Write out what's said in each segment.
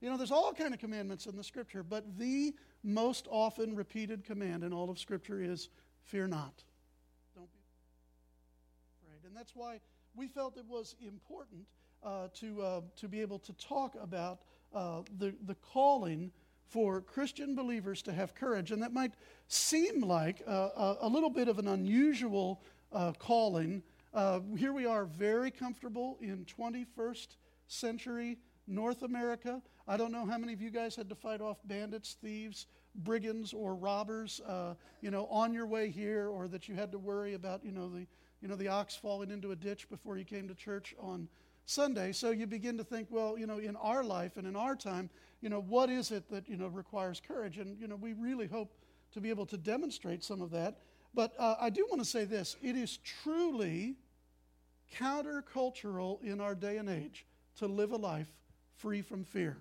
You know, there's all kind of commandments in the scripture, but the most often repeated command in all of scripture is fear not. Don't be afraid. And that's why we felt it was important uh, to, uh, to be able to talk about uh, the, the calling for Christian believers to have courage. And that might seem like a, a little bit of an unusual uh, calling. Uh, here we are, very comfortable in 21st century North America. I don't know how many of you guys had to fight off bandits, thieves, brigands, or robbers, uh, you know, on your way here, or that you had to worry about, you know, the, you know, the ox falling into a ditch before you came to church on Sunday. So you begin to think, well, you know, in our life and in our time, you know, what is it that, you know, requires courage? And, you know, we really hope to be able to demonstrate some of that. But uh, I do want to say this it is truly countercultural in our day and age to live a life free from fear.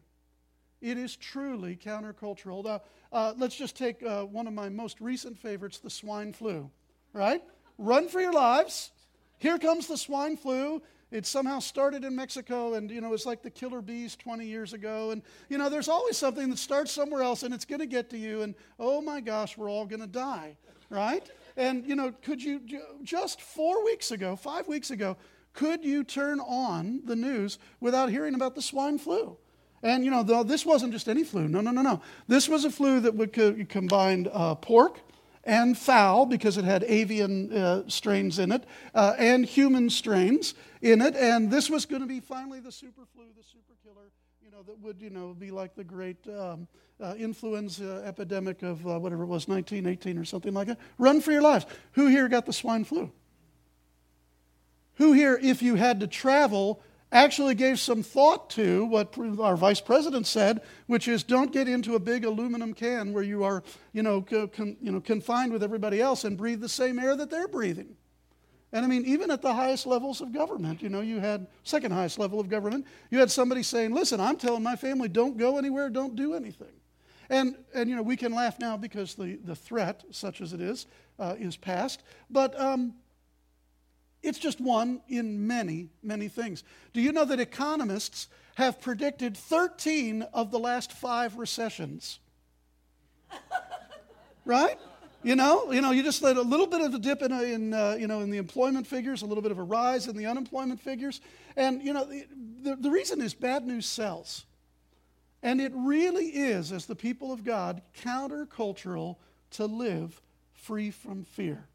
It is truly countercultural. Now, uh, let's just take uh, one of my most recent favorites, the swine flu, right? Run for your lives. Here comes the swine flu. It somehow started in Mexico, and you know it's like the killer bees 20 years ago. And you know there's always something that starts somewhere else, and it's going to get to you. And oh my gosh, we're all going to die, right? And you know, could you just four weeks ago, five weeks ago, could you turn on the news without hearing about the swine flu? And you know, this wasn't just any flu. No, no, no, no. This was a flu that would co- combine uh, pork and fowl because it had avian uh, strains in it uh, and human strains in it. And this was going to be finally the super flu, the super killer, you know, that would, you know, be like the great um, uh, influenza epidemic of uh, whatever it was, 1918 or something like that. Run for your lives. Who here got the swine flu? Who here, if you had to travel, actually gave some thought to what our vice president said, which is don't get into a big aluminum can where you are, you know, con, you know, confined with everybody else and breathe the same air that they're breathing. And I mean, even at the highest levels of government, you know, you had second highest level of government, you had somebody saying, "Listen, I'm telling my family, don't go anywhere, don't do anything." And and you know, we can laugh now because the the threat, such as it is, uh, is past. But um, it's just one in many, many things. Do you know that economists have predicted 13 of the last five recessions? right? You know, you know, you just let a little bit of a dip in, in uh, you know, in the employment figures, a little bit of a rise in the unemployment figures, and you know, the, the, the reason is bad news sells, and it really is, as the people of God, countercultural to live free from fear,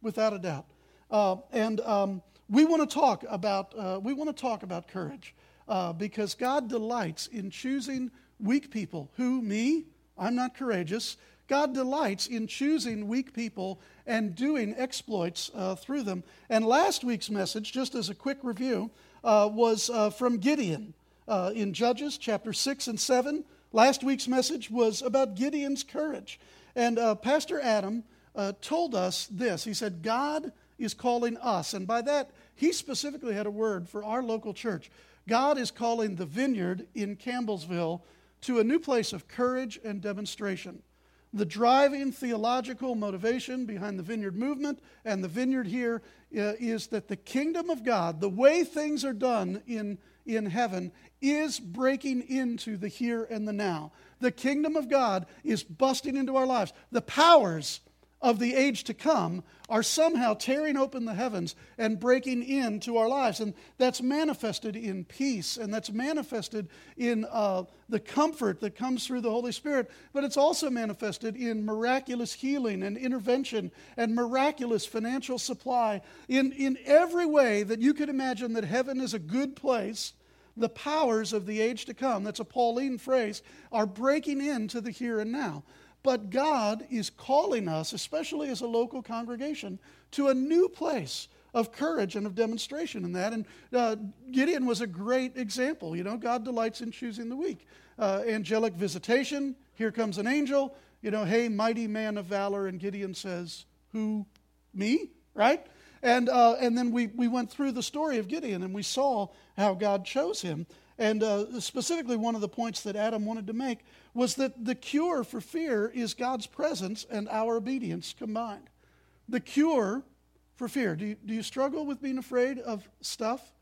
without a doubt. Uh, and um, we want to talk about uh, we want to talk about courage uh, because God delights in choosing weak people. Who me? I'm not courageous. God delights in choosing weak people and doing exploits uh, through them. And last week's message, just as a quick review, uh, was uh, from Gideon in Judges chapter 6 and 7. Last week's message was about Gideon's courage. And Pastor Adam told us this. He said, God is calling us. And by that, he specifically had a word for our local church. God is calling the vineyard in Campbellsville to a new place of courage and demonstration. The driving theological motivation behind the vineyard movement and the vineyard here uh, is that the kingdom of God, the way things are done in, in heaven, is breaking into the here and the now. The kingdom of God is busting into our lives. The powers of the age to come are somehow tearing open the heavens and breaking into our lives. And that's manifested in peace and that's manifested in uh, the comfort that comes through the Holy Spirit, but it's also manifested in miraculous healing and intervention and miraculous financial supply. In, in every way that you could imagine that heaven is a good place. The powers of the age to come, that's a Pauline phrase, are breaking into the here and now. But God is calling us, especially as a local congregation, to a new place of courage and of demonstration in that. And uh, Gideon was a great example. You know, God delights in choosing the weak. Uh, angelic visitation, here comes an angel. You know, hey, mighty man of valor. And Gideon says, Who? Me? Right? And, uh, and then we, we went through the story of Gideon and we saw how God chose him. And uh, specifically, one of the points that Adam wanted to make was that the cure for fear is God's presence and our obedience combined. The cure for fear. Do you, do you struggle with being afraid of stuff?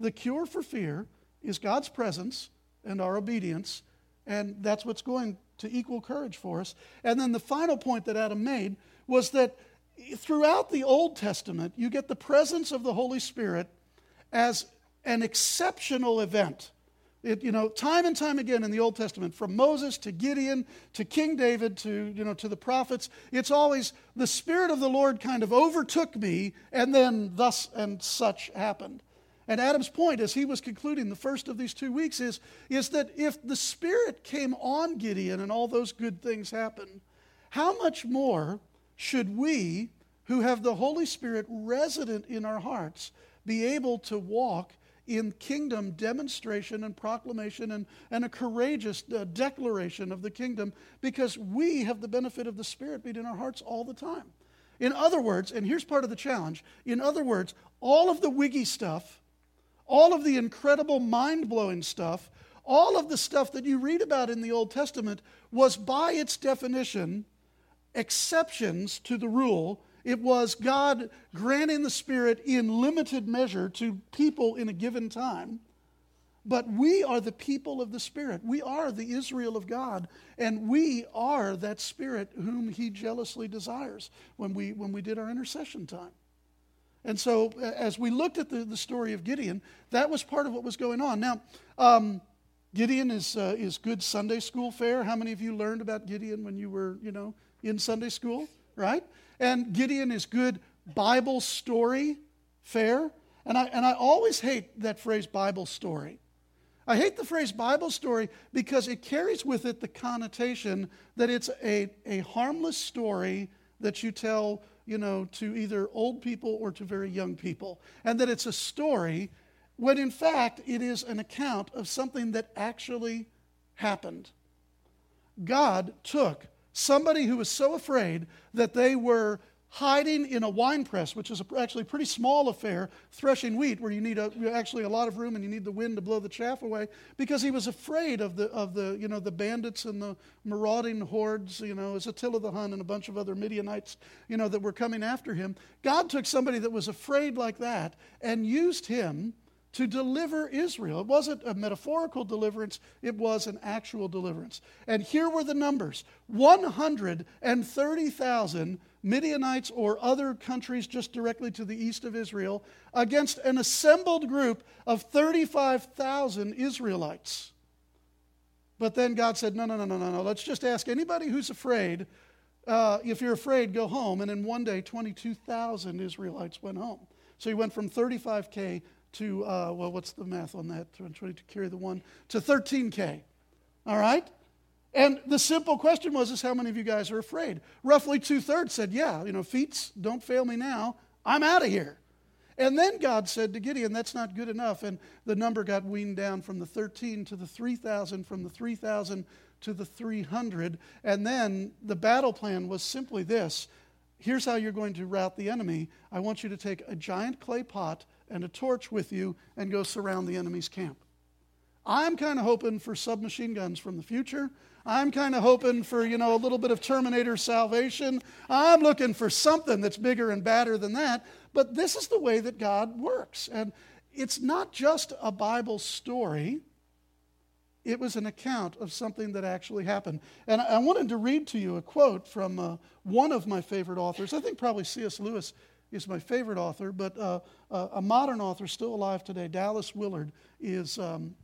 The cure for fear is God's presence and our obedience, and that's what's going to equal courage for us. And then the final point that Adam made was that throughout the Old Testament, you get the presence of the Holy Spirit as an exceptional event. It, you know, time and time again in the Old Testament, from Moses to Gideon to King David to, you know, to the prophets, it's always the Spirit of the Lord kind of overtook me, and then thus and such happened. And Adam's point, as he was concluding the first of these two weeks, is, is that if the Spirit came on Gideon and all those good things happened, how much more should we, who have the Holy Spirit resident in our hearts, be able to walk in kingdom demonstration and proclamation and, and a courageous uh, declaration of the kingdom because we have the benefit of the Spirit being in our hearts all the time. In other words, and here's part of the challenge in other words, all of the wiggy stuff, all of the incredible mind blowing stuff, all of the stuff that you read about in the Old Testament was by its definition exceptions to the rule it was God granting the Spirit in limited measure to people in a given time. But we are the people of the Spirit. We are the Israel of God. And we are that Spirit whom He jealously desires when we, when we did our intercession time. And so, as we looked at the, the story of Gideon, that was part of what was going on. Now, um, Gideon is, uh, is good Sunday school fare. How many of you learned about Gideon when you were, you know, in Sunday school, right? And Gideon is good Bible story fare. And I, and I always hate that phrase Bible story. I hate the phrase Bible story because it carries with it the connotation that it's a, a harmless story that you tell, you know, to either old people or to very young people. And that it's a story when in fact it is an account of something that actually happened. God took Somebody who was so afraid that they were hiding in a wine press, which is actually a pretty small affair, threshing wheat, where you need a, actually a lot of room and you need the wind to blow the chaff away, because he was afraid of the, of the, you know, the bandits and the marauding hordes, you know, as Attila the Hun and a bunch of other Midianites, you know, that were coming after him. God took somebody that was afraid like that and used him to deliver Israel. It wasn't a metaphorical deliverance, it was an actual deliverance. And here were the numbers 130,000 Midianites or other countries just directly to the east of Israel against an assembled group of 35,000 Israelites. But then God said, No, no, no, no, no, no. Let's just ask anybody who's afraid. Uh, if you're afraid, go home. And in one day, 22,000 Israelites went home. So he went from 35K to, uh, well, what's the math on that? 20 to carry the one to 13K. All right? And the simple question was, is how many of you guys are afraid? Roughly two thirds said, yeah, you know, feats, don't fail me now. I'm out of here. And then God said to Gideon, that's not good enough. And the number got weaned down from the 13 to the 3,000, from the 3,000 to the 300. And then the battle plan was simply this here's how you're going to rout the enemy. I want you to take a giant clay pot and a torch with you and go surround the enemy's camp. I'm kind of hoping for submachine guns from the future. I'm kind of hoping for, you know, a little bit of Terminator salvation. I'm looking for something that's bigger and badder than that. But this is the way that God works. And it's not just a Bible story, it was an account of something that actually happened. And I wanted to read to you a quote from uh, one of my favorite authors. I think probably C.S. Lewis is my favorite author, but uh, uh, a modern author still alive today, Dallas Willard, is, um,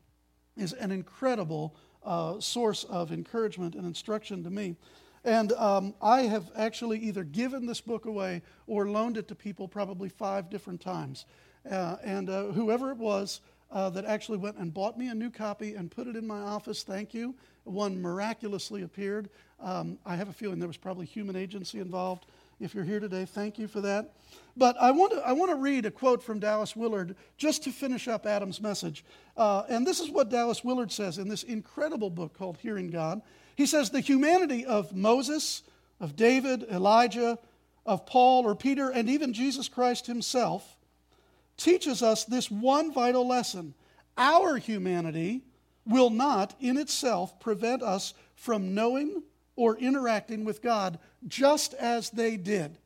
is an incredible uh, source of encouragement and instruction to me. And um, I have actually either given this book away or loaned it to people probably five different times. Uh, and uh, whoever it was uh, that actually went and bought me a new copy and put it in my office, thank you. One miraculously appeared. Um, I have a feeling there was probably human agency involved. If you're here today, thank you for that. But I want to, I want to read a quote from Dallas Willard just to finish up Adam's message. Uh, and this is what Dallas Willard says in this incredible book called Hearing God. He says, The humanity of Moses, of David, Elijah, of Paul or Peter, and even Jesus Christ himself teaches us this one vital lesson. Our humanity will not in itself prevent us from knowing or interacting with God just as they did.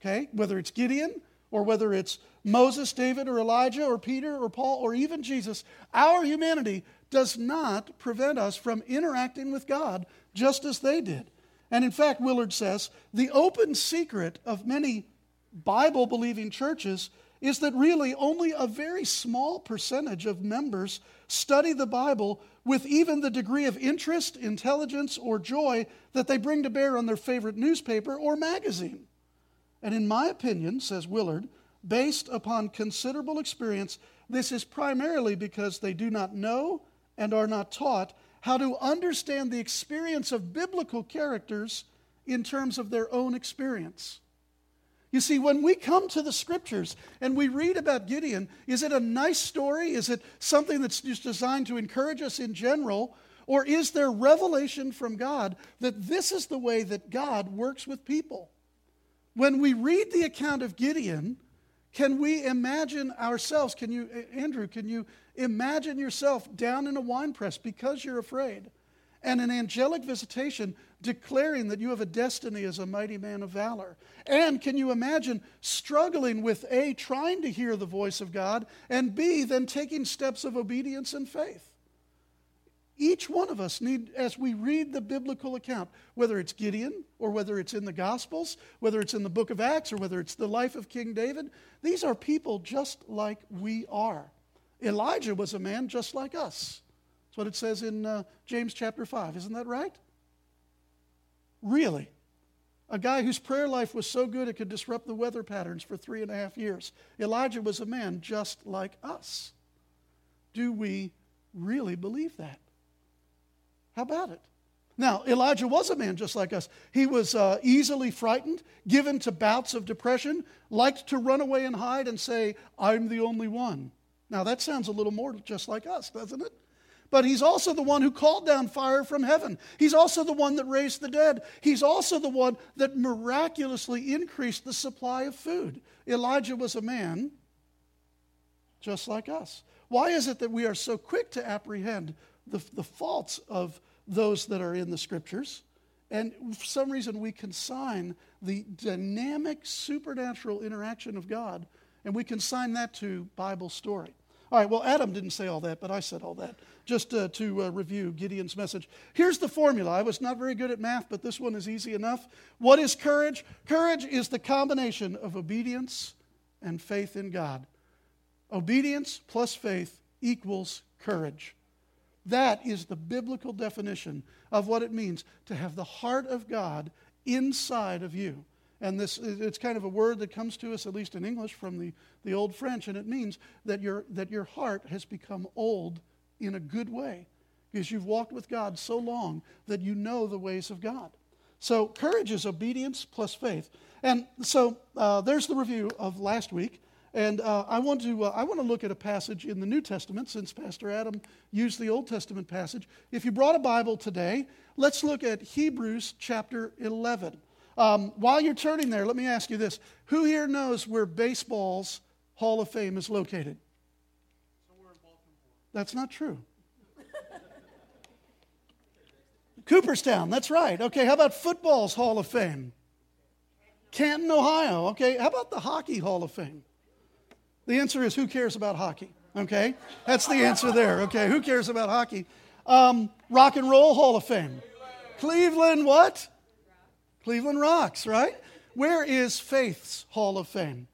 Okay? Whether it's Gideon or whether it's Moses, David, or Elijah, or Peter, or Paul, or even Jesus, our humanity does not prevent us from interacting with God just as they did. And in fact, Willard says the open secret of many Bible believing churches is that really only a very small percentage of members study the Bible with even the degree of interest, intelligence, or joy that they bring to bear on their favorite newspaper or magazine. And in my opinion, says Willard, based upon considerable experience, this is primarily because they do not know and are not taught how to understand the experience of biblical characters in terms of their own experience. You see, when we come to the scriptures and we read about Gideon, is it a nice story? Is it something that's just designed to encourage us in general? Or is there revelation from God that this is the way that God works with people? When we read the account of Gideon, can we imagine ourselves? Can you, Andrew, can you imagine yourself down in a wine press because you're afraid? and an angelic visitation declaring that you have a destiny as a mighty man of valor. And can you imagine struggling with A, trying to hear the voice of God, and B, then taking steps of obedience and faith? Each one of us need, as we read the biblical account, whether it's Gideon or whether it's in the Gospels, whether it's in the book of Acts or whether it's the life of King David, these are people just like we are. Elijah was a man just like us. That's what it says in uh, James chapter 5. Isn't that right? Really? A guy whose prayer life was so good it could disrupt the weather patterns for three and a half years. Elijah was a man just like us. Do we really believe that? How about it? Now, Elijah was a man just like us. He was uh, easily frightened, given to bouts of depression, liked to run away and hide and say, I'm the only one. Now, that sounds a little more just like us, doesn't it? But he's also the one who called down fire from heaven. He's also the one that raised the dead. He's also the one that miraculously increased the supply of food. Elijah was a man just like us. Why is it that we are so quick to apprehend the, the faults of those that are in the scriptures? And for some reason, we consign the dynamic supernatural interaction of God, and we consign that to Bible story. All right, well, Adam didn't say all that, but I said all that. Just uh, to uh, review Gideon's message. Here's the formula. I was not very good at math, but this one is easy enough. What is courage? Courage is the combination of obedience and faith in God. Obedience plus faith equals courage. That is the biblical definition of what it means to have the heart of God inside of you. And this, it's kind of a word that comes to us, at least in English, from the, the Old French, and it means that your, that your heart has become old in a good way because you've walked with God so long that you know the ways of God. So, courage is obedience plus faith. And so, uh, there's the review of last week. And uh, I, want to, uh, I want to look at a passage in the New Testament since Pastor Adam used the Old Testament passage. If you brought a Bible today, let's look at Hebrews chapter 11. Um, while you're turning there, let me ask you this. Who here knows where baseball's Hall of Fame is located? Somewhere in Baltimore. That's not true. Cooperstown, that's right. Okay, how about football's Hall of Fame? Canton, Ohio. Okay, how about the Hockey Hall of Fame? The answer is who cares about hockey? Okay, that's the answer there. Okay, who cares about hockey? Um, rock and Roll Hall of Fame. Cleveland, what? Cleveland Rocks, right? Where is Faith's Hall of Fame?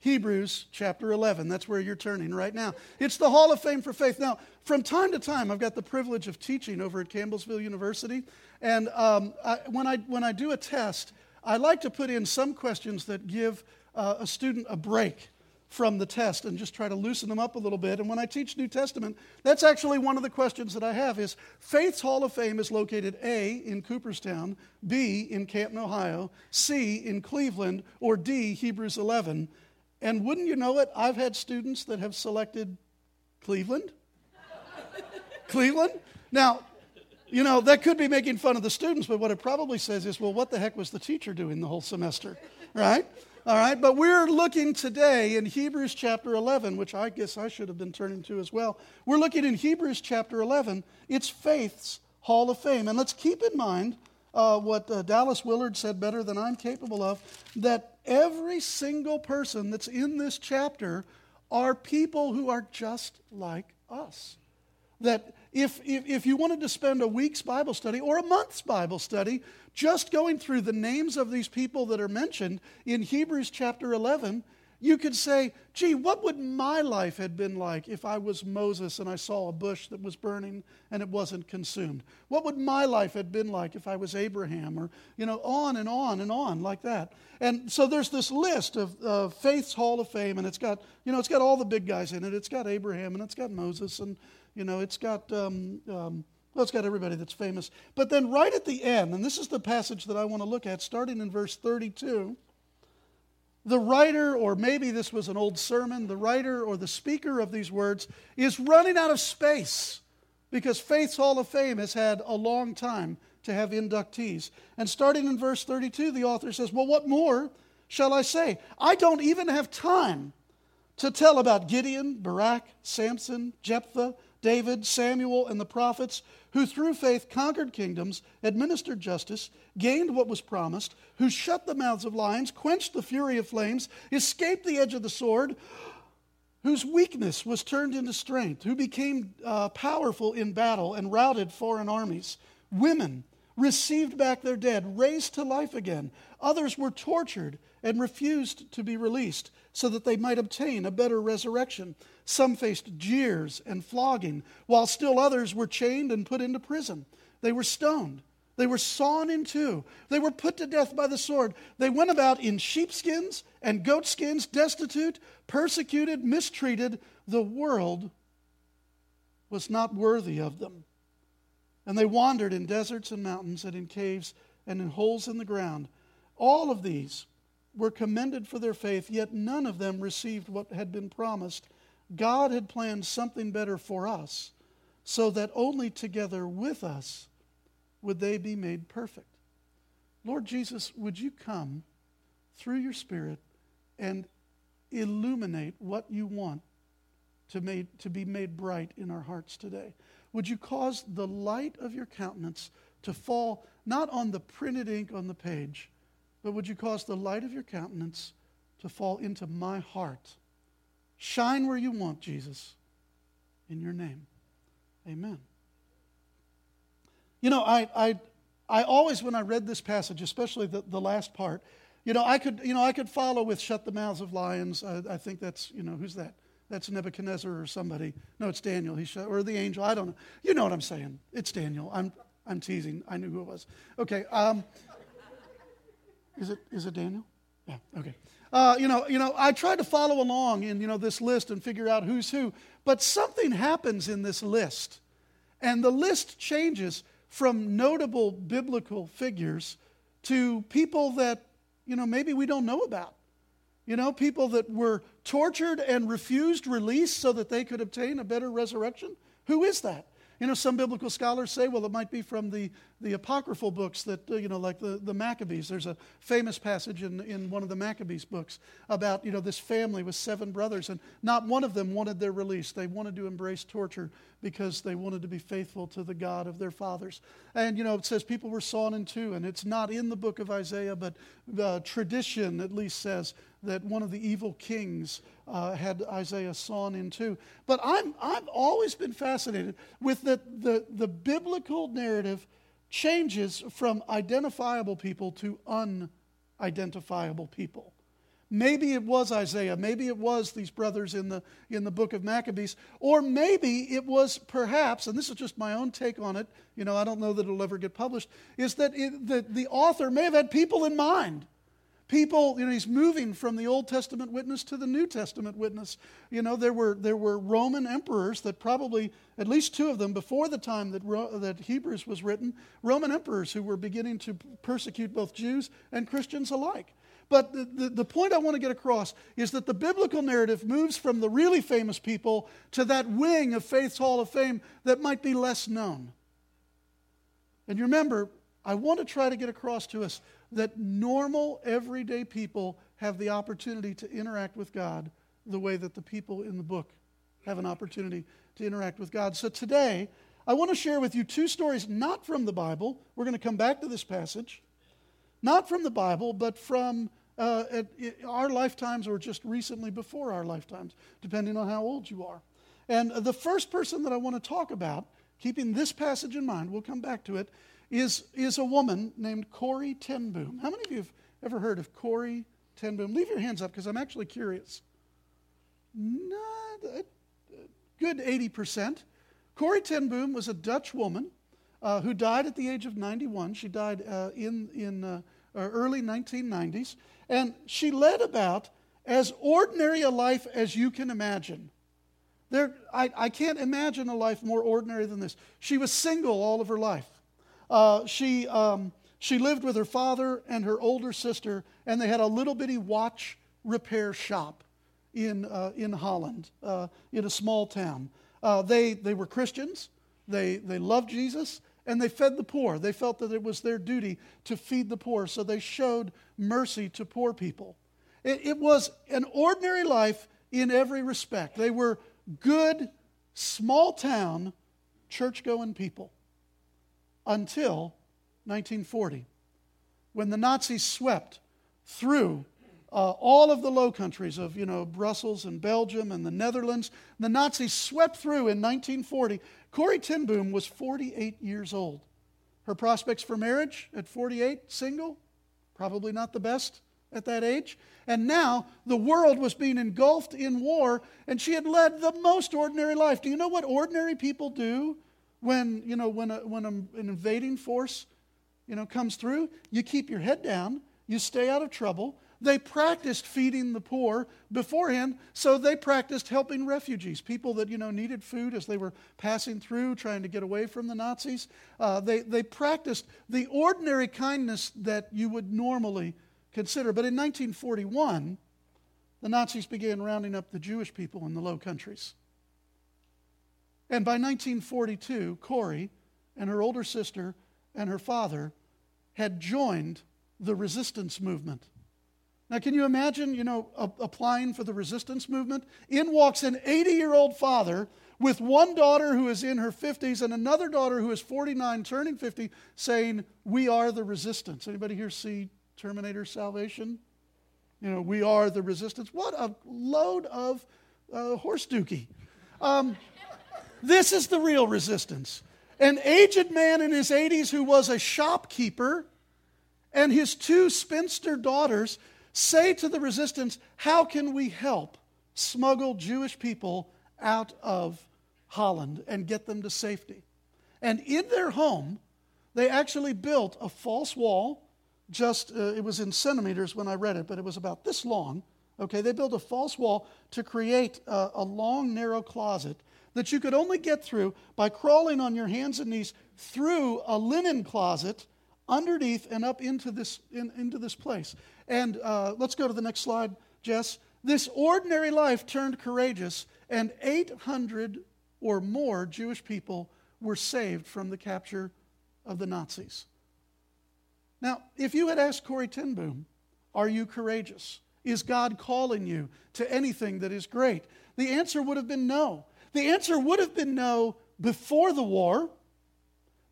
Hebrews chapter 11. That's where you're turning right now. It's the Hall of Fame for faith. Now, from time to time, I've got the privilege of teaching over at Campbellsville University. And um, I, when, I, when I do a test, I like to put in some questions that give uh, a student a break from the test and just try to loosen them up a little bit. And when I teach New Testament, that's actually one of the questions that I have is Faith's Hall of Fame is located A in Cooperstown, B in Canton, Ohio, C in Cleveland, or D Hebrews 11. And wouldn't you know it, I've had students that have selected Cleveland. Cleveland? Now, you know, that could be making fun of the students, but what it probably says is, well, what the heck was the teacher doing the whole semester, right? All right, but we're looking today in Hebrews chapter 11, which I guess I should have been turning to as well. We're looking in Hebrews chapter 11. It's faith's hall of fame. And let's keep in mind uh, what uh, Dallas Willard said better than I'm capable of that every single person that's in this chapter are people who are just like us. that if, if, if, you wanted to spend a week's Bible study or a month's Bible study just going through the names of these people that are mentioned in Hebrews chapter 11, you could say, gee, what would my life have been like if I was Moses and I saw a bush that was burning and it wasn't consumed? What would my life have been like if I was Abraham? Or, you know, on and on and on like that. And so there's this list of uh, Faith's Hall of Fame, and it's got, you know, it's got all the big guys in it. It's got Abraham and it's got Moses and, you know, it's got, um, um, well, it's got everybody that's famous. But then right at the end, and this is the passage that I want to look at, starting in verse 32 the writer, or maybe this was an old sermon, the writer or the speaker of these words is running out of space because Faith's Hall of Fame has had a long time to have inductees. And starting in verse 32, the author says, Well, what more shall I say? I don't even have time to tell about Gideon, Barak, Samson, Jephthah, David, Samuel, and the prophets, who through faith conquered kingdoms, administered justice, gained what was promised, who shut the mouths of lions, quenched the fury of flames, escaped the edge of the sword, whose weakness was turned into strength, who became uh, powerful in battle and routed foreign armies. Women received back their dead, raised to life again. Others were tortured and refused to be released so that they might obtain a better resurrection. Some faced jeers and flogging, while still others were chained and put into prison. They were stoned. They were sawn in two. They were put to death by the sword. They went about in sheepskins and goatskins, destitute, persecuted, mistreated. The world was not worthy of them. And they wandered in deserts and mountains and in caves and in holes in the ground. All of these were commended for their faith, yet none of them received what had been promised. God had planned something better for us, so that only together with us would they be made perfect. Lord Jesus, would you come through your Spirit and illuminate what you want to, made, to be made bright in our hearts today? Would you cause the light of your countenance to fall not on the printed ink on the page, but would you cause the light of your countenance to fall into my heart? Shine where you want, Jesus. In your name. Amen. You know, I, I, I always, when I read this passage, especially the, the last part, you know, I could, you know, I could follow with shut the mouths of lions. I, I think that's, you know, who's that? That's Nebuchadnezzar or somebody. No, it's Daniel. He or the angel. I don't know. You know what I'm saying. It's Daniel. I'm, I'm teasing. I knew who it was. Okay. Um, is it, is it Daniel? Yeah, okay. Uh, you know, you know, I tried to follow along in you know this list and figure out who's who, but something happens in this list, and the list changes from notable biblical figures to people that you know maybe we don't know about. You know, people that were tortured and refused release so that they could obtain a better resurrection. Who is that? You know, some biblical scholars say, well, it might be from the, the apocryphal books that, uh, you know, like the, the Maccabees. There's a famous passage in, in one of the Maccabees books about, you know, this family with seven brothers, and not one of them wanted their release. They wanted to embrace torture because they wanted to be faithful to the God of their fathers. And, you know, it says people were sawn in two, and it's not in the book of Isaiah, but uh, tradition at least says that one of the evil kings uh, had Isaiah sawn in two. But I'm, I've always been fascinated with the, the, the biblical narrative changes from identifiable people to unidentifiable people. Maybe it was Isaiah. Maybe it was these brothers in the, in the book of Maccabees. Or maybe it was perhaps, and this is just my own take on it, you know, I don't know that it'll ever get published, is that it, the, the author may have had people in mind people, you know, he's moving from the Old Testament witness to the New Testament witness. You know, there were, there were Roman emperors that probably, at least two of them, before the time that, that Hebrews was written, Roman emperors who were beginning to persecute both Jews and Christians alike. But the, the, the, point I want to get across is that the biblical narrative moves from the really famous people to that wing of Faith's Hall of Fame that might be less known. And remember, I want to try to get across to us that normal, everyday people have the opportunity to interact with God the way that the people in the book have an opportunity to interact with God. So today, I want to share with you two stories not from the Bible. We're going to come back to this passage. Not from the Bible, but from uh, at, our lifetimes or just recently before our lifetimes, depending on how old you are. And the first person that I want to talk about, keeping this passage in mind, we'll come back to it, is, is a woman named Corrie ten Boom. How many of you have ever heard of Corrie ten Boom? Leave your hands up because I'm actually curious. Not a good 80%. Corrie ten Boom was a Dutch woman uh, who died at the age of 91. She died uh, in, in uh, early 1990s. And she led about as ordinary a life as you can imagine. There, I, I can't imagine a life more ordinary than this. She was single all of her life. Uh, she, um, she lived with her father and her older sister, and they had a little bitty watch repair shop in, uh, in Holland, uh, in a small town. Uh, they, they were Christians, they, they loved Jesus, and they fed the poor. They felt that it was their duty to feed the poor, so they showed mercy to poor people. It, it was an ordinary life in every respect. They were good, small town, church going people until 1940, when the Nazis swept through uh, all of the low countries of you know Brussels and Belgium and the Netherlands. The Nazis swept through in 1940. Corrie ten Boom was 48 years old. Her prospects for marriage at 48, single, probably not the best at that age. And now the world was being engulfed in war, and she had led the most ordinary life. Do you know what ordinary people do when, you know, when, a, when an invading force you know, comes through? You keep your head down, you stay out of trouble. They practiced feeding the poor beforehand, so they practiced helping refugees, people that you know needed food as they were passing through, trying to get away from the Nazis. Uh, they they practiced the ordinary kindness that you would normally consider. But in 1941, the Nazis began rounding up the Jewish people in the Low Countries. And by 1942, Corrie and her older sister and her father had joined the resistance movement. Now, can you imagine, you know, a- applying for the resistance movement? In walks an 80 year old father with one daughter who is in her 50s and another daughter who is 49, turning 50, saying, We are the resistance. Anybody here see Terminator Salvation. You know, we are the resistance. What a load of uh, horse dookie. Um, this is the real resistance. An aged man in his 80s who was a shopkeeper and his two spinster daughters say to the resistance, How can we help smuggle Jewish people out of Holland and get them to safety? And in their home, they actually built a false wall just, uh, it was in centimeters when I read it, but it was about this long. Okay, they built a false wall to create a, a long, narrow closet that you could only get through by crawling on your hands and knees through a linen closet underneath and up into this, in, into this place. And uh, let's go to the next slide, Jess. This ordinary life turned courageous, and 800 or more Jewish people were saved from the capture of the Nazis. Now, if you had asked Corrie ten Boom, Are you courageous? Is God calling you to anything that is great? The answer would have been no. The answer would have been no before the war,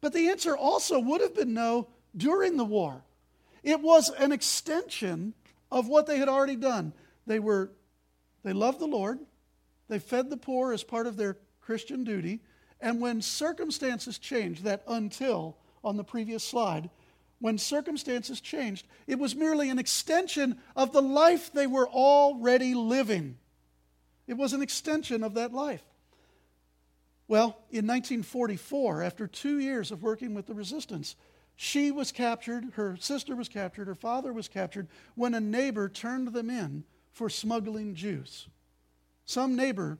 but the answer also would have been no during the war. It was an extension of what they had already done. They were they loved the Lord. They fed the poor as part of their Christian duty. And when circumstances changed, that until on the previous slide, when circumstances changed, it was merely an extension of the life they were already living. It was an extension of that life. Well, in 1944, after two years of working with the resistance, she was captured, her sister was captured, her father was captured when a neighbor turned them in for smuggling Jews. Some neighbor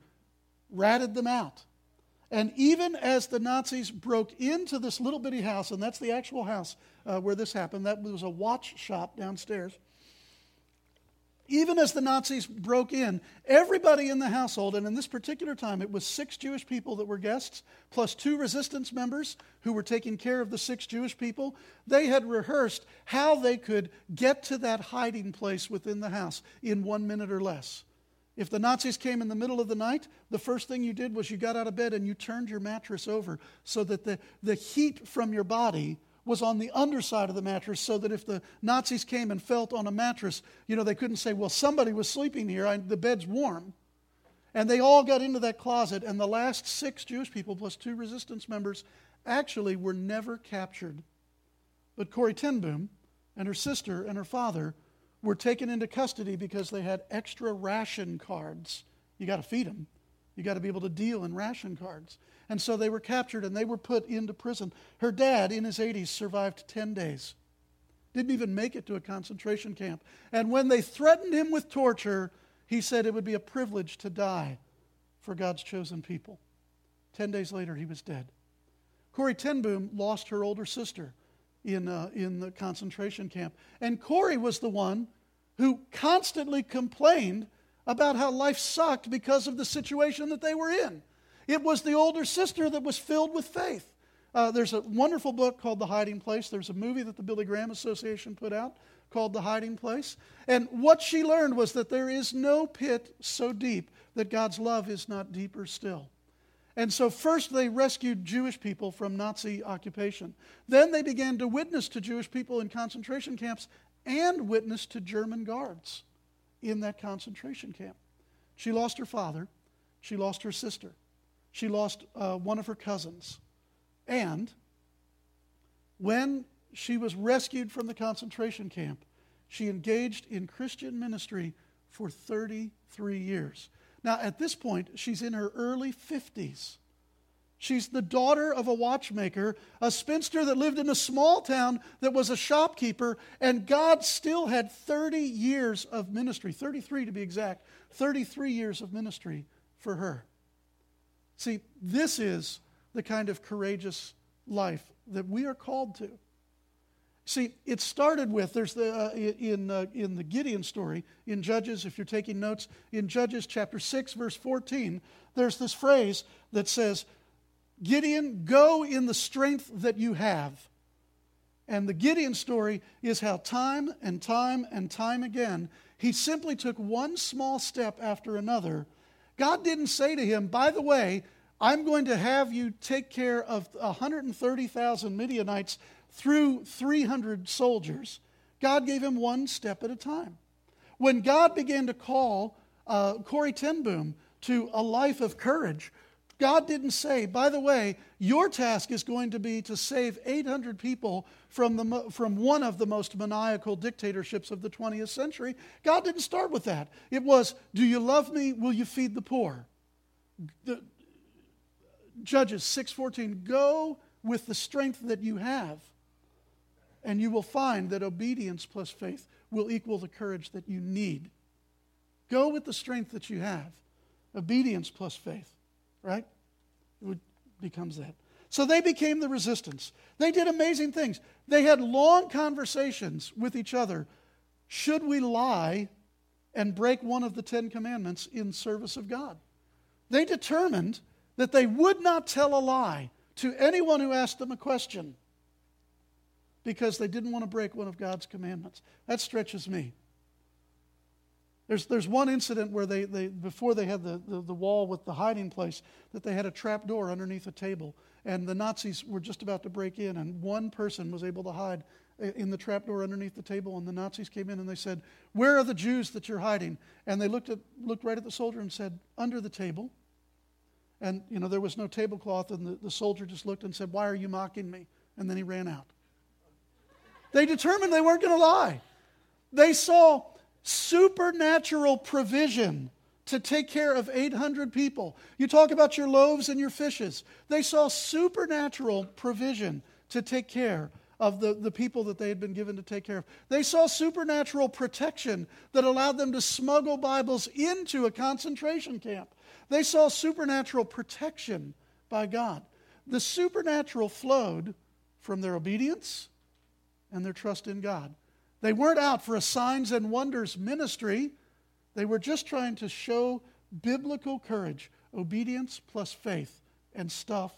ratted them out. And even as the Nazis broke into this little bitty house, and that's the actual house uh, where this happened, that was a watch shop downstairs. Even as the Nazis broke in, everybody in the household, and in this particular time it was six Jewish people that were guests, plus two resistance members who were taking care of the six Jewish people, they had rehearsed how they could get to that hiding place within the house in one minute or less. If the Nazis came in the middle of the night, the first thing you did was you got out of bed and you turned your mattress over so that the, the heat from your body was on the underside of the mattress so that if the Nazis came and felt on a mattress, you know, they couldn't say, well, somebody was sleeping here, I, the bed's warm. And they all got into that closet, and the last six Jewish people, plus two resistance members, actually were never captured. But Corrie ten Boom and her sister and her father were taken into custody because they had extra ration cards. You got to feed them. You got to be able to deal in ration cards. And so they were captured and they were put into prison. Her dad, in his 80s, survived 10 days. Didn't even make it to a concentration camp. And when they threatened him with torture, he said it would be a privilege to die for God's chosen people. Ten days later, he was dead. Corrie ten Boom lost her older sister in, uh, in the concentration camp. And Corrie was the one who constantly complained about how life sucked because of the situation that they were in. It was the older sister that was filled with faith. Uh, there's a wonderful book called The Hiding Place. There's a movie that the Billy Graham Association put out called The Hiding Place. And what she learned was that there is no pit so deep that God's love is not deeper still. And so, first they rescued Jewish people from Nazi occupation. Then they began to witness to Jewish people in concentration camps and witness to German guards in that concentration camp. She lost her father, she lost her sister, she lost uh, one of her cousins. And when she was rescued from the concentration camp. She engaged in Christian ministry for 33 years. Now, at this point, she's in her early 50s. She's the daughter of a watchmaker, a spinster that lived in a small town that was a shopkeeper, and God still had 30 years of ministry, 33 to be exact, 33 years of ministry for her. See, this is the kind of courageous life that we are called to. See, it started with there's the uh, in uh, in the Gideon story in Judges. If you're taking notes, in Judges chapter six, verse fourteen, there's this phrase that says, "Gideon, go in the strength that you have." And the Gideon story is how time and time and time again he simply took one small step after another. God didn't say to him, "By the way, I'm going to have you take care of 130,000 Midianites." through 300 soldiers, God gave him one step at a time. When God began to call uh, Corrie ten Boom to a life of courage, God didn't say, by the way, your task is going to be to save 800 people from, the, from one of the most maniacal dictatorships of the 20th century. God didn't start with that. It was, do you love me? Will you feed the poor? The, Judges 6:14 go with the strength that you have and you will find that obedience plus faith will equal the courage that you need. Go with the strength that you have. Obedience plus faith, right? It becomes that. So they became the resistance. They did amazing things. They had long conversations with each other. Should we lie and break one of the Ten Commandments in service of God? They determined that they would not tell a lie to anyone who asked them a question because they didn't want to break one of God's commandments. That stretches me. There's, there's one incident where they, they before they had the, the, the wall with the hiding place, that they had a trap door underneath a table. And the Nazis were just about to break in, and one person was able to hide in the trap door underneath the table. And the Nazis came in and they said, Where are the Jews that you're hiding? And they looked, at, looked right at the soldier and said, Under the table. And, you know, there was no tablecloth, and the, the soldier just looked and said, Why are you mocking me? And then he ran out. They determined they weren't going to lie. They saw supernatural provision to take care of 800 people. You talk about your loaves and your fishes. They saw supernatural provision to take care of the, the people that they had been given to take care of. They saw supernatural protection that allowed them to smuggle Bibles into a concentration camp. They saw supernatural protection by God. The supernatural flowed from their obedience and their trust in God. They weren't out for a signs and wonders ministry. They were just trying to show biblical courage, obedience plus faith, and stuff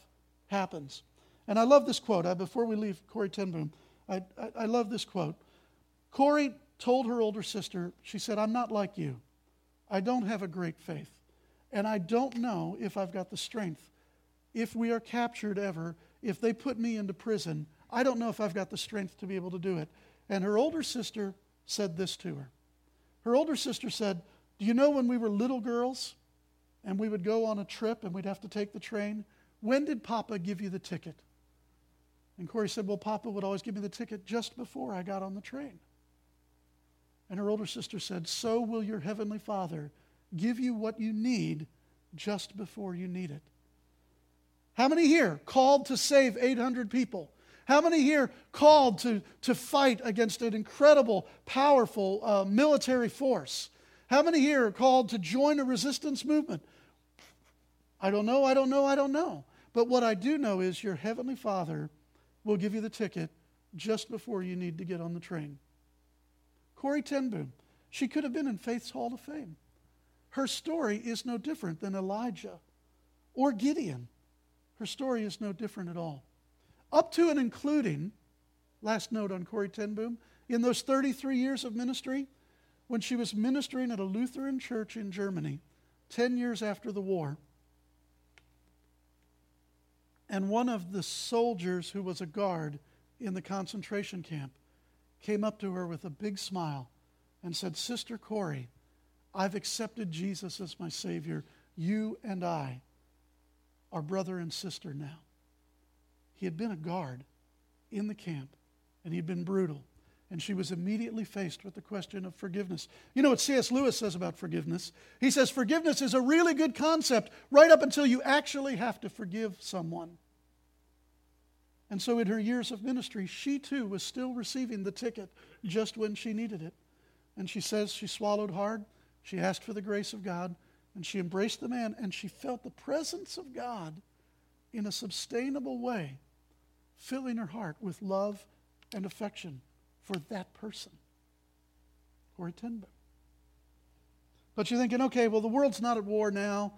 happens. And I love this quote. I, before we leave Corrie ten Boom, I, I, I love this quote. Corrie told her older sister, she said, I'm not like you. I don't have a great faith. And I don't know if I've got the strength. If we are captured ever, if they put me into prison, I don't know if I've got the strength to be able to do it. And her older sister said this to her. Her older sister said, Do you know when we were little girls and we would go on a trip and we'd have to take the train. When did Papa give you the ticket? And Corrie said, Well, Papa would always give me the ticket just before I got on the train. And her older sister said, So will your heavenly Father give you what you need just before you need it. How many here called to save 800 people? How many here called to, to fight against an incredible, powerful uh, military force? How many here are called to join a resistance movement? I don't know, I don't know, I don't know. But what I do know is your Heavenly Father will give you the ticket just before you need to get on the train. Corrie ten Boom, she could have been in Faith's Hall of Fame. Her story is no different than Elijah or Gideon. Her story is no different at all. Up to and including, last note on Corrie ten Boom, in those 33 years of ministry, when she was ministering at a Lutheran church in Germany, 10 years after the war, and one of the soldiers who was a guard in the concentration camp came up to her with a big smile and said, Sister Corey, I've accepted Jesus as my Savior. You and I are brother and sister now. He had been a guard in the camp, and he'd been brutal. And she was immediately faced with the question of forgiveness. You know what C.S. Lewis says about forgiveness? He says forgiveness is a really good concept right up until you actually have to forgive someone. And so, in her years of ministry, she too was still receiving the ticket just when she needed it. And she says she swallowed hard, she asked for the grace of God, and she embraced the man, and she felt the presence of God in a sustainable way filling her heart with love and affection for that person. Corrie ten Boom. But you're thinking, okay, well, the world's not at war now.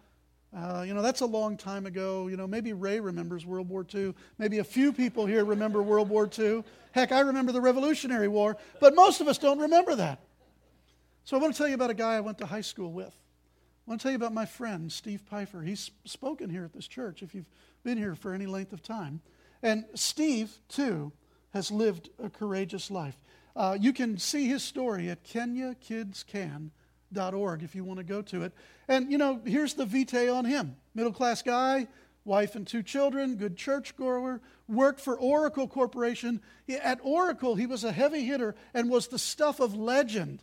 Uh, you know, that's a long time ago. You know, maybe Ray remembers World War II. Maybe a few people here remember World War II. Heck, I remember the Revolutionary War, but most of us don't remember that. So I want to tell you about a guy I went to high school with. I want to tell you about my friend, Steve Pfeiffer. He's spoken here at this church if you've been here for any length of time. And Steve, too, has lived a courageous life. Uh, you can see his story at kenyakidscan.org if you want to go to it. And, you know, here's the vitae on him middle class guy, wife and two children, good church goer, worked for Oracle Corporation. At Oracle, he was a heavy hitter and was the stuff of legend.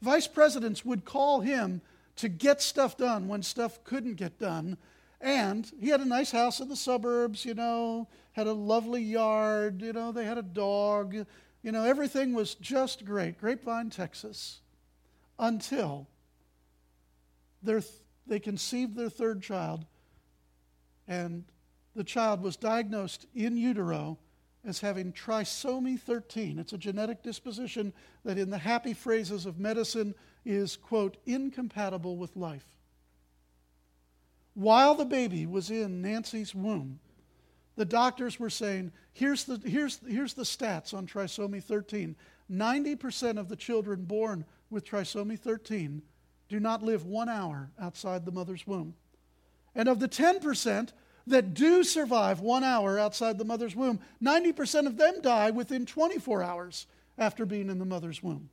Vice presidents would call him to get stuff done when stuff couldn't get done. And he had a nice house in the suburbs, you know, had a lovely yard, you know, they had a dog, you know, everything was just great. Grapevine, Texas. Until th- they conceived their third child, and the child was diagnosed in utero as having trisomy 13. It's a genetic disposition that, in the happy phrases of medicine, is, quote, incompatible with life while the baby was in Nancy's womb, the doctors were saying, here's the, here's, here's the stats on trisomy 13. 90% of the children born with trisomy 13 do not live one hour outside the mother's womb. And of the 10% that do survive one hour outside the mother's womb, 90% of them die within 24 hours after being in the mother's womb.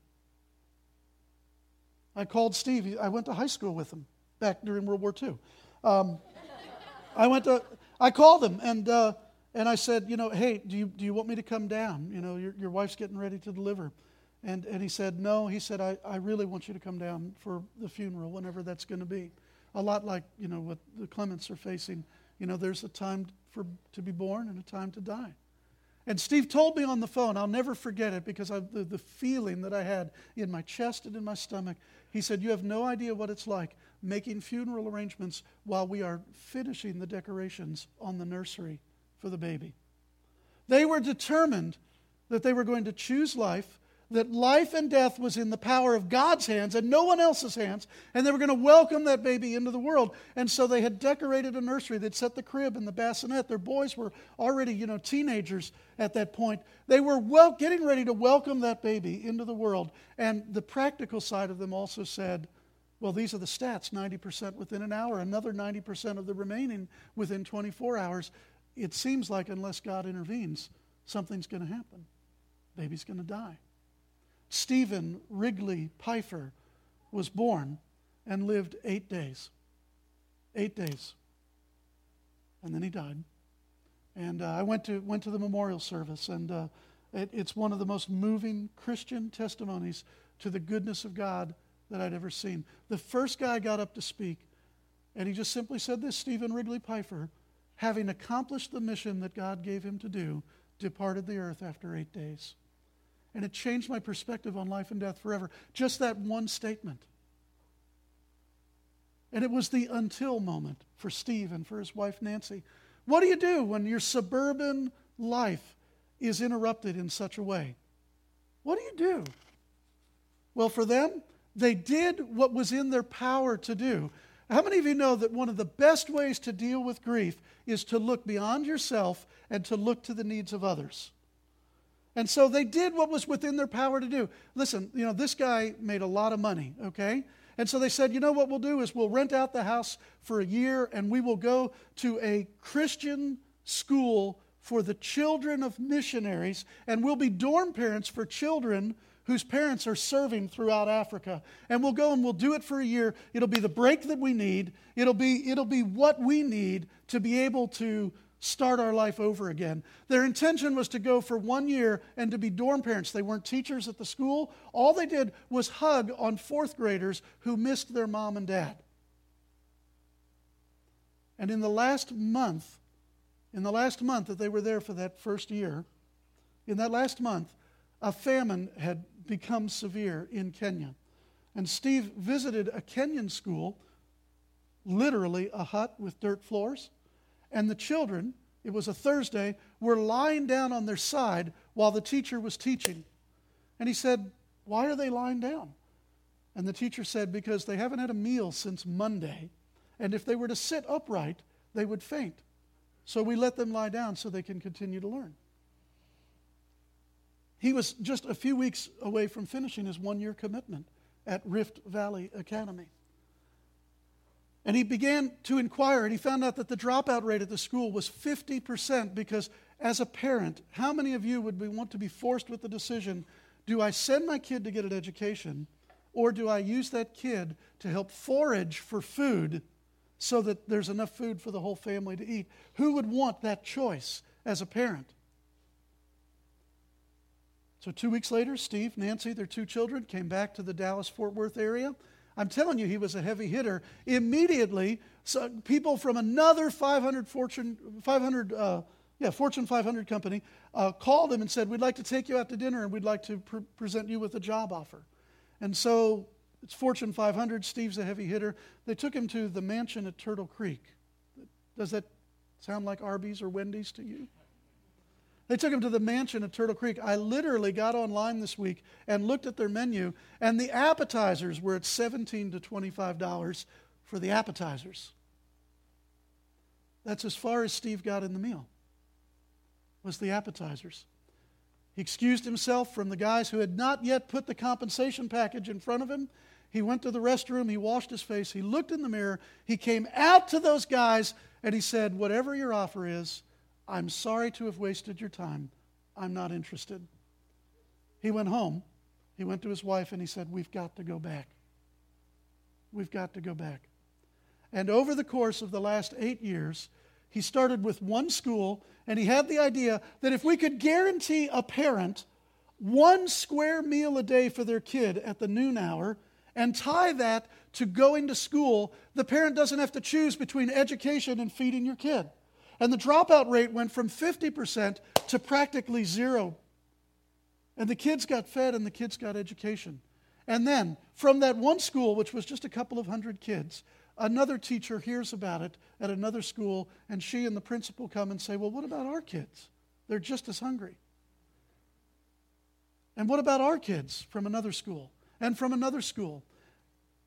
I called Steve. I went to high school with him back during World War II. Um, I went to, I called him and, uh, and I said, you know, hey, do you, do you want me to come down? You know, your, your wife's getting ready to deliver. And, and he said, no. He said, I, I really want you to come down for the funeral, whenever that's going to be. A lot like, you know, what the Clements are facing. You know, there's a time for, to be born and a time to die. And Steve told me on the phone, I'll never forget it because of the, the feeling that I had in my chest and in my stomach. He said, You have no idea what it's like making funeral arrangements while we are finishing the decorations on the nursery for the baby. They were determined that they were going to choose life that life and death was in the power of God's hands and no one else's hands, and they were going to welcome that baby into the world. And so they had decorated a nursery. They'd set the crib and the bassinet. Their boys were already, you know, teenagers at that point. They were well, getting ready to welcome that baby into the world. And the practical side of them also said, well, these are the stats 90% within an hour, another 90% of the remaining within 24 hours. It seems like unless God intervenes, something's going to happen. Baby's going to die. Stephen Wrigley Pfeiffer was born and lived eight days. Eight days. And then he died. And uh, I went to, went to the memorial service, and uh, it, it's one of the most moving Christian testimonies to the goodness of God that I'd ever seen. The first guy got up to speak, and he just simply said this Stephen Wrigley Pfeiffer, having accomplished the mission that God gave him to do, departed the earth after eight days. And it changed my perspective on life and death forever. Just that one statement. And it was the until moment for Steve and for his wife Nancy. What do you do when your suburban life is interrupted in such a way? What do you do? Well, for them, they did what was in their power to do. How many of you know that one of the best ways to deal with grief is to look beyond yourself and to look to the needs of others? And so they did what was within their power to do. Listen, you know, this guy made a lot of money, okay? And so they said, you know what we'll do is we'll rent out the house for a year and we will go to a Christian school for the children of missionaries and we'll be dorm parents for children whose parents are serving throughout Africa. And we'll go and we'll do it for a year. It'll be the break that we need. It'll be, it'll be what we need to be able to start our life over again. Their intention was to go for one year and to be dorm parents. They weren't teachers at the school. All they did was hug on fourth graders who missed their mom and dad. And in the last month, in the last month that they were there for that first year, in that last month, a famine had become severe in Kenya. And Steve visited a Kenyan school, literally a hut with dirt floors, and the children, it was a Thursday, were lying down on their side while the teacher was teaching. And he said, Why are they lying down? And the teacher said, Because they haven't had a meal since Monday, and if they were to sit upright, they would faint. So we let them lie down so they can continue to learn. He was just a few weeks away from finishing his one year commitment at Rift Valley Academy. And he began to inquire, and he found out that the dropout rate at the school was 50% because, as a parent, how many of you would want to be forced with the decision do I send my kid to get an education, or do I use that kid to help forage for food so that there's enough food for the whole family to eat? Who would want that choice as a parent? So, two weeks later, Steve, Nancy, their two children, came back to the Dallas Fort Worth area. I'm telling you, he was a heavy hitter. Immediately, so people from another 500 Fortune, 500, uh, yeah, Fortune 500 company uh, called him and said, We'd like to take you out to dinner and we'd like to pr- present you with a job offer. And so it's Fortune 500. Steve's a heavy hitter. They took him to the mansion at Turtle Creek. Does that sound like Arby's or Wendy's to you? They took him to the mansion at Turtle Creek. I literally got online this week and looked at their menu, and the appetizers were at 17 to $25 for the appetizers. That's as far as Steve got in the meal, was the appetizers. He excused himself from the guys who had not yet put the compensation package in front of him. He went to the restroom, he washed his face, he looked in the mirror, he came out to those guys, and he said, Whatever your offer is, I'm sorry to have wasted your time. I'm not interested. He went home. He went to his wife and he said, We've got to go back. We've got to go back. And over the course of the last eight years, he started with one school and he had the idea that if we could guarantee a parent one square meal a day for their kid at the noon hour and tie that to going to school, the parent doesn't have to choose between education and feeding your kid. And the dropout rate went from 50% to practically zero. And the kids got fed and the kids got education. And then, from that one school, which was just a couple of hundred kids, another teacher hears about it at another school, and she and the principal come and say, Well, what about our kids? They're just as hungry. And what about our kids from another school and from another school?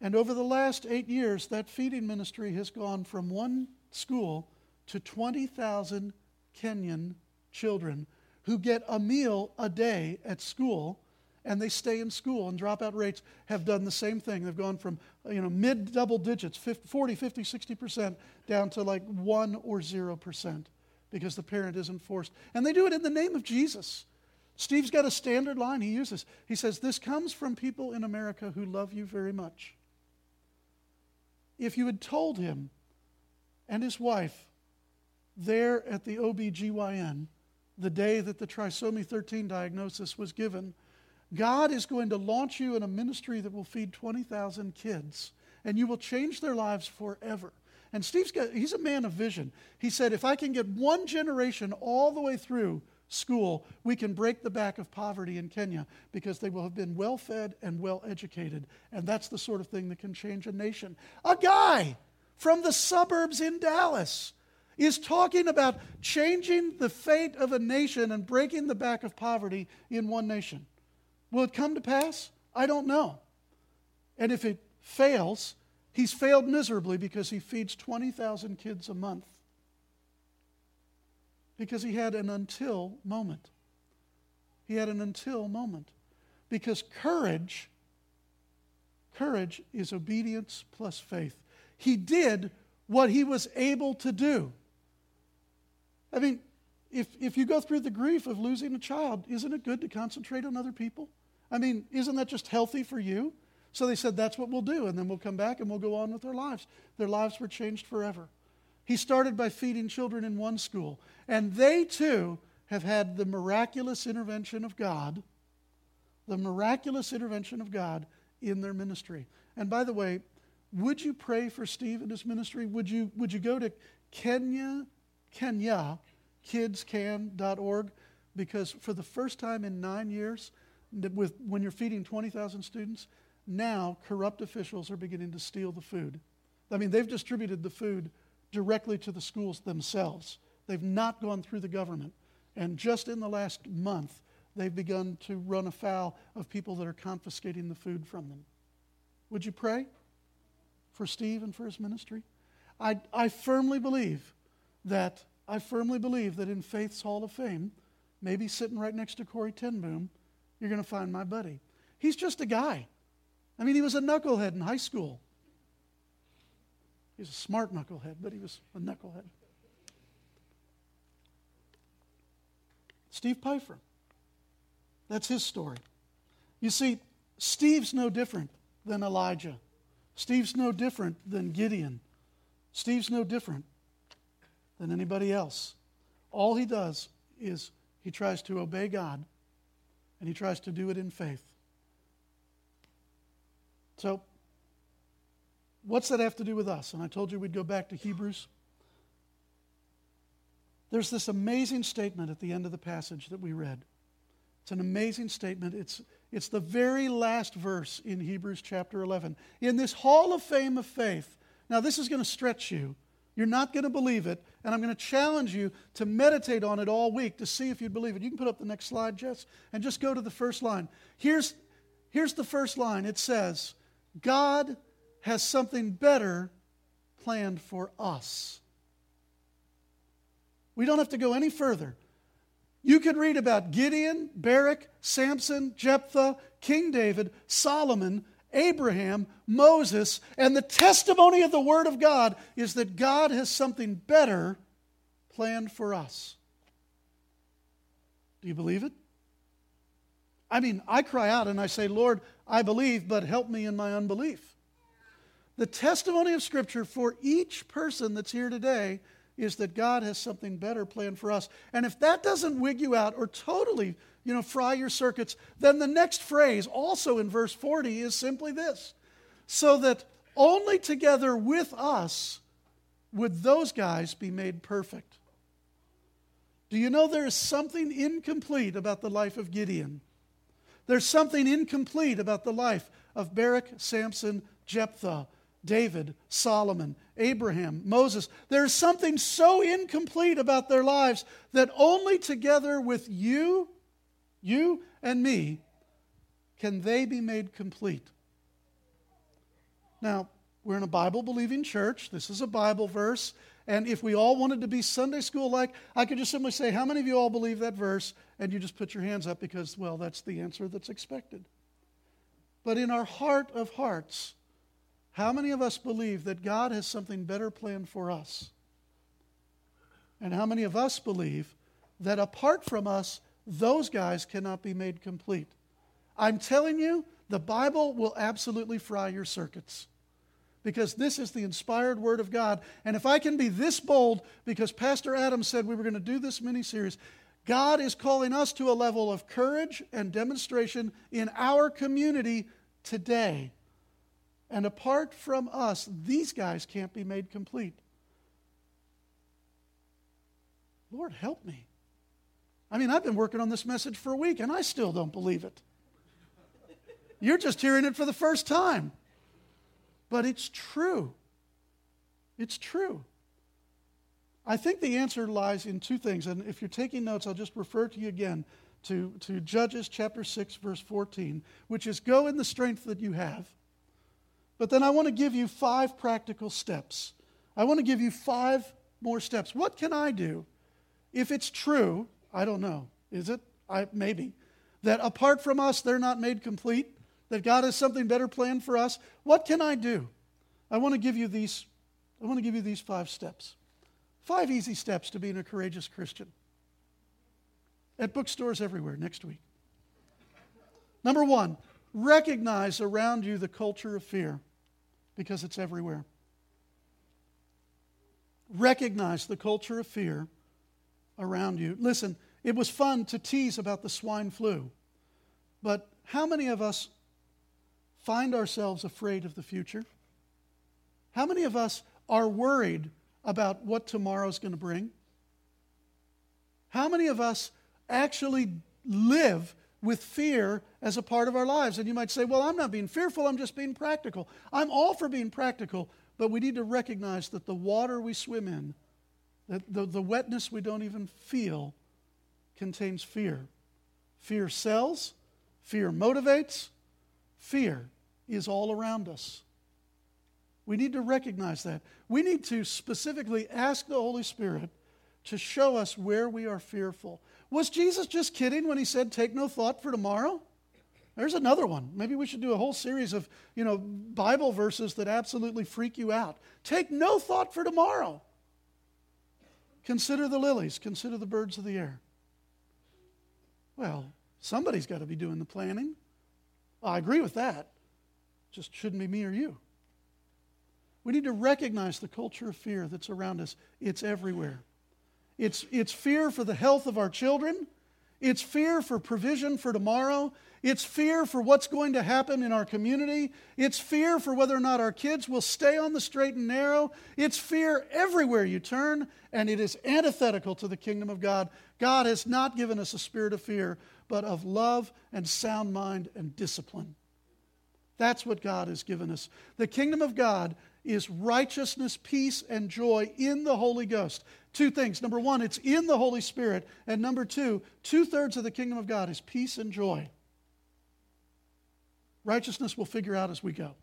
And over the last eight years, that feeding ministry has gone from one school to 20,000 Kenyan children who get a meal a day at school and they stay in school and dropout rates have done the same thing. They've gone from you know mid double digits 50, 40 50 60% down to like 1 or 0% because the parent isn't forced. And they do it in the name of jesus. Steve's got a standard line he uses. He says this comes from people in america who love you very much. If you had told him and his wife there at the OBGYN the day that the trisomy 13 diagnosis was given. God is going to launch you in a ministry that will feed 20,000 kids, and you will change their lives forever. And Steve's got, he's a man of vision. He said, if I can get one generation all the way through school, we can break the back of poverty in Kenya because they will have been well fed and well educated. And that's the sort of thing that can change a nation. A guy from the suburbs in Dallas is talking about changing the fate of a nation and breaking the back of poverty in one nation. Will it come to pass? I don't know. And if it fails, he's failed miserably because he feeds 20,000 kids a month. Because he had an until moment. He had an until moment. Because courage, courage is obedience plus faith. He did what he was able to do. I mean, if, if you go through the grief of losing a child, isn't it good to concentrate on other people? I mean, isn't that just healthy for you? So they said, that's what we'll do, and then we'll come back and we'll go on with our lives. Their lives were changed forever. He started by feeding children in one school, and they too have had the miraculous intervention of God, the miraculous intervention of God in their ministry. And by the way, would you pray for Steve and his ministry? Would you, would you go to Kenya Kenya, kidscan.org, because for the first time in nine years, with, when you're feeding 20,000 students, now corrupt officials are beginning to steal the food. I mean, they've distributed the food directly to the schools themselves. They've not gone through the government. And just in the last month, they've begun to run afoul of people that are confiscating the food from them. Would you pray for Steve and for his ministry? I, I firmly believe that I firmly believe that in Faith's Hall of Fame, maybe sitting right next to Corrie ten Boom, you're going to find my buddy. He's just a guy. I mean, he was a knucklehead in high school. He's a smart knucklehead, but he was a knucklehead. Steve Pfeiffer. That's his story. You see, Steve's no different than Elijah. Steve's no different than Gideon. Steve's no different than anybody else. All he does is he tries to obey God and he tries to do it in faith. So, what's that have to do with us? And I told you we'd go back to Hebrews. There's this amazing statement at the end of the passage that we read. It's an amazing statement. It's, it's the very last verse in Hebrews chapter 11. In this hall of fame of faith, now this is going to stretch you you're not going to believe it, and I'm going to challenge you to meditate on it all week to see if you'd believe it. You can put up the next slide, Jess, and just go to the first line. Here's, here's the first line it says, God has something better planned for us. We don't have to go any further. You could read about Gideon, Barak, Samson, Jephthah, King David, Solomon, Abraham, Moses, and the testimony of the Word of God is that God has something better planned for us. Do you believe it? I mean, I cry out and I say, Lord, I believe, but help me in my unbelief. The testimony of Scripture for each person that's here today is that God has something better planned for us. And if that doesn't wig you out or totally you know, fry your circuits. Then the next phrase, also in verse 40, is simply this so that only together with us would those guys be made perfect. Do you know there is something incomplete about the life of Gideon? There's something incomplete about the life of Barak, Samson, Jephthah, David, Solomon, Abraham, Moses. There's something so incomplete about their lives that only together with you you and me, can they be made complete? Now, we're in a Bible believing church. This is a Bible verse. And if we all wanted to be Sunday school like, I could just simply say, How many of you all believe that verse? And you just put your hands up because, well, that's the answer that's expected. But in our heart of hearts, how many of us believe that God has something better planned for us? And how many of us believe that apart from us, those guys cannot be made complete. I'm telling you, the Bible will absolutely fry your circuits. because this is the inspired Word of God. And if I can be this bold, because Pastor Adam said we were going to do this mini series, God is calling us to a level of courage and demonstration in our community today. And apart from us, these guys can't be made complete. Lord, help me. I mean, I've been working on this message for a week and I still don't believe it. You're just hearing it for the first time. But it's true. It's true. I think the answer lies in two things. And if you're taking notes, I'll just refer to you again to, to Judges chapter 6, verse 14, which is go in the strength that you have. But then I want to give you five practical steps. I want to give you five more steps. What can I do if it's true? I don't know. Is it? I, maybe. That apart from us, they're not made complete that God has something better planned for us, what can I do? I want to give you these I want to give you these five steps. Five easy steps to being a courageous Christian. At bookstores everywhere next week. Number 1, recognize around you the culture of fear because it's everywhere. Recognize the culture of fear around you. Listen, it was fun to tease about the swine flu, but how many of us find ourselves afraid of the future? How many of us are worried about what tomorrow's going to bring? How many of us actually live with fear as a part of our lives? And you might say, well, I'm not being fearful, I'm just being practical. I'm all for being practical, but we need to recognize that the water we swim in, the, the, the wetness we don't even feel, contains fear. Fear sells, fear motivates, Fear is all around us. We need to recognize that. We need to specifically ask the Holy Spirit to show us where we are fearful. Was Jesus just kidding when he said, Take no thought for tomorrow? There's another one. Maybe we should do a whole series of, you know, Bible verses that absolutely freak you out. Take no thought for tomorrow. Consider the lilies, consider the birds of the air. Well, somebody's got to be doing the planning. I agree with that. Just shouldn't be me or you. We need to recognize the culture of fear that's around us. It's everywhere. It's, it's fear for the health of our children. It's fear for provision for tomorrow. It's fear for what's going to happen in our community. It's fear for whether or not our kids will stay on the straight and narrow. It's fear everywhere you turn, and it is antithetical to the kingdom of God. God has not given us a spirit of fear, but of love and sound mind and discipline. That's what God has given us. The kingdom of God is righteousness, peace, and joy in the Holy Ghost. Two things. Number one, it's in the Holy Spirit. And number two, two thirds of the kingdom of God is peace and joy. Righteousness we'll figure out as we go.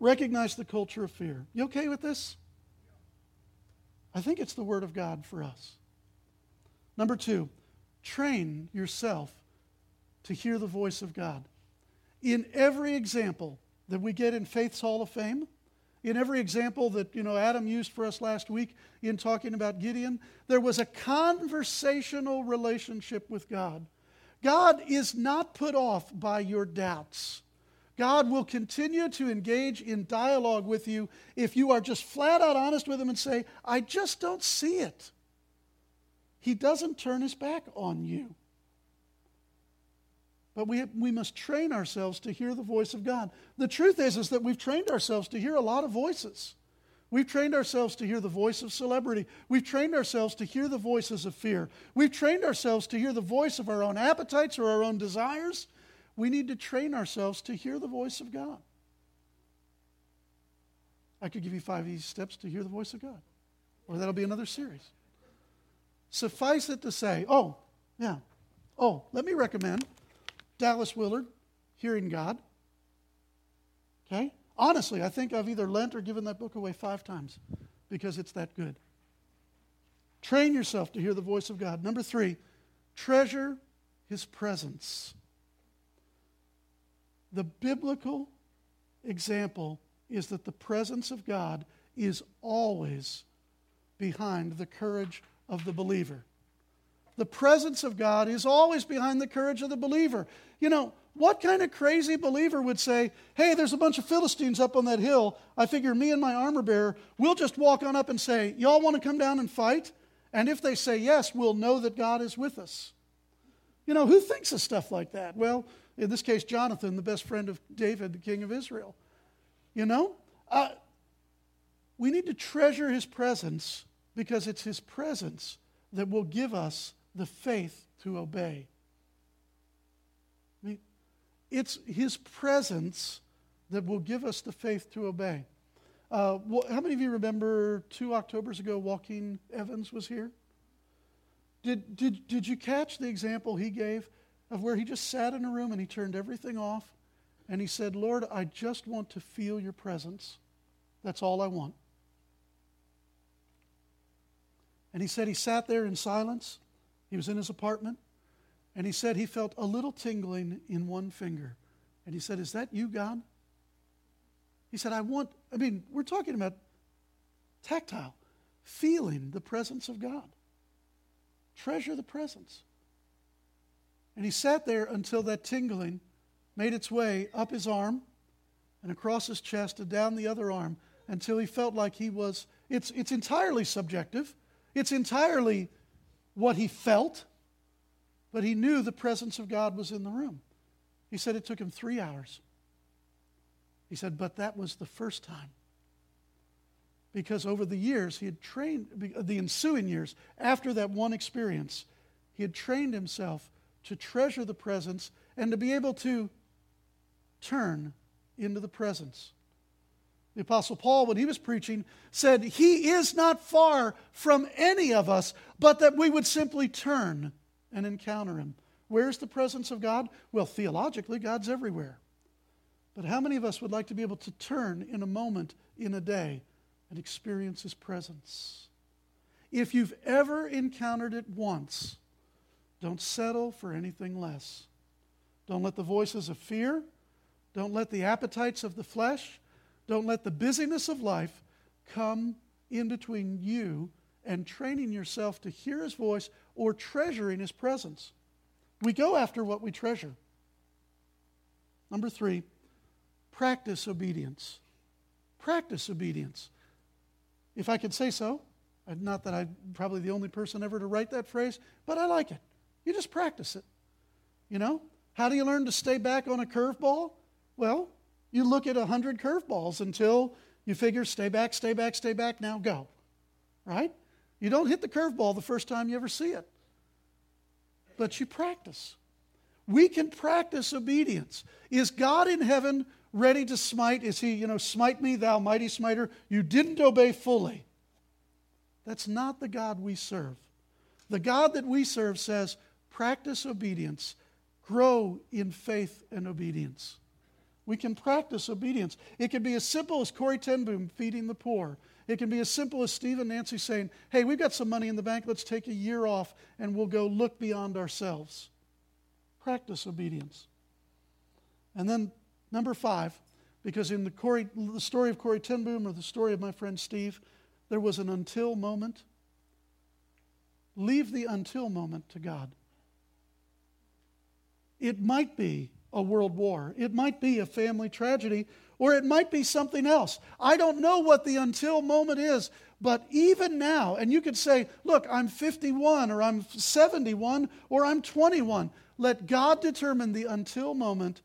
Recognize the culture of fear. You okay with this? I think it's the Word of God for us. Number two, train yourself to hear the voice of God. In every example that we get in Faith's Hall of Fame, in every example that you know Adam used for us last week in talking about Gideon, there was a conversational relationship with God. God is not put off by your doubts. God will continue to engage in dialogue with you if you are just flat out honest with Him and say, I just don't see it. He doesn't turn His back on you. But we, we must train ourselves to hear the voice of God. The truth is, is that we've trained ourselves to hear a lot of voices. We've trained ourselves to hear the voice of celebrity. We've trained ourselves to hear the voices of fear. We've trained ourselves to hear the voice of our own appetites or our own desires. We need to train ourselves to hear the voice of God. I could give you five easy steps to hear the voice of God, or that'll be another series. Suffice it to say, oh, yeah, oh, let me recommend Dallas Willard, Hearing God. Okay? Honestly, I think I've either lent or given that book away five times because it's that good. Train yourself to hear the voice of God. Number three, treasure his presence. The biblical example is that the presence of God is always behind the courage of the believer. The presence of God is always behind the courage of the believer. You know, what kind of crazy believer would say, Hey, there's a bunch of Philistines up on that hill. I figure me and my armor bearer, we'll just walk on up and say, Y'all want to come down and fight? And if they say yes, we'll know that God is with us. You know, who thinks of stuff like that? Well, in this case, Jonathan, the best friend of David, the king of Israel. You know, uh, we need to treasure his presence because it's his presence that will give us the faith to obey. It's his presence that will give us the faith to obey. Uh, how many of you remember two Octobers ago, Walking Evans was here? Did, did, did you catch the example he gave of where he just sat in a room and he turned everything off and he said, Lord, I just want to feel your presence. That's all I want. And he said he sat there in silence. He was in his apartment. And he said he felt a little tingling in one finger. And he said, Is that you, God? He said, I want, I mean, we're talking about tactile, feeling the presence of God. Treasure the presence. And he sat there until that tingling made its way up his arm and across his chest and down the other arm until he felt like he was, it's, it's entirely subjective. It's entirely what he felt, but he knew the presence of God was in the room. He said it took him three hours. He said, but that was the first time. Because over the years, he had trained, uh, the ensuing years, after that one experience, he had trained himself to treasure the presence and to be able to turn into the presence. The Apostle Paul, when he was preaching, said, He is not far from any of us, but that we would simply turn and encounter him. Where's the presence of God? Well, theologically, God's everywhere. But how many of us would like to be able to turn in a moment, in a day, and experience his presence? If you've ever encountered it once, don't settle for anything less. Don't let the voices of fear, don't let the appetites of the flesh, don't let the busyness of life come in between you and training yourself to hear his voice or treasuring his presence. We go after what we treasure. Number three, practice obedience. Practice obedience. If I could say so, not that I'm probably the only person ever to write that phrase, but I like it. You just practice it. You know? How do you learn to stay back on a curveball? Well, you look at a 100 curveballs until you figure stay back, stay back, stay back, now go. Right? You don't hit the curveball the first time you ever see it, but you practice. We can practice obedience. Is God in heaven ready to smite? Is he, you know, smite me, thou mighty smiter? You didn't obey fully. That's not the God we serve. The God that we serve says, practice obedience, grow in faith and obedience. We can practice obedience. It can be as simple as Corrie ten Boom feeding the poor. It can be as simple as Steve and Nancy saying, Hey, we've got some money in the bank. Let's take a year off and we'll go look beyond ourselves. Practice obedience. And then, number five, because in the, Corrie, the story of Corrie ten Boom or the story of my friend Steve, there was an until moment. Leave the until moment to God. It might be a world war, it might be a family tragedy, or it might be something else. I don't know what the until moment is, but even now, and you could say, look, I'm 51, or I'm 71, or I'm 21. Let God determine the until moment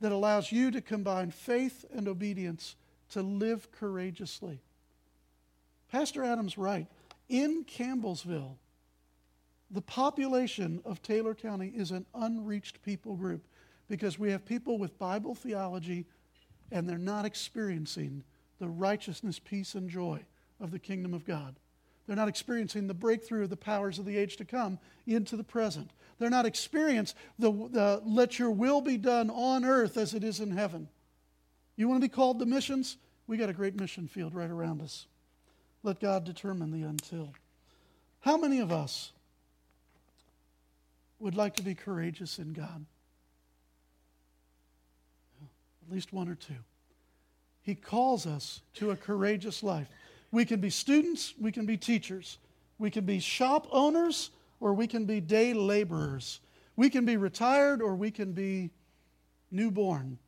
that allows you to combine faith and obedience to live courageously. Pastor Adams right. In Campbellsville, the population of Taylor County is an unreached people group because we have people with Bible theology and they're not experiencing the righteousness, peace, and joy of the kingdom of God. They're not experiencing the breakthrough of the powers of the age to come into the present. They're not experiencing the, the let your will be done on earth as it is in heaven. You want to be called to missions? We got a great mission field right around us. Let God determine the until. How many of us would like to be courageous in God? At least one or two. He calls us to a courageous life. We can be students, we can be teachers, we can be shop owners, or we can be day laborers. We can be retired or we can be newborn.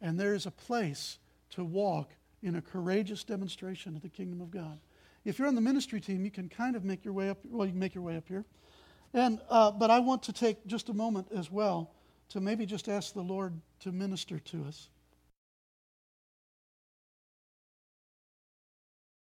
And there is a place to walk in a courageous demonstration of the kingdom of God. If you're on the ministry team, you can kind of make your way up. Well, you can make your way up here. And, uh, but I want to take just a moment as well to maybe just ask the Lord to minister to us.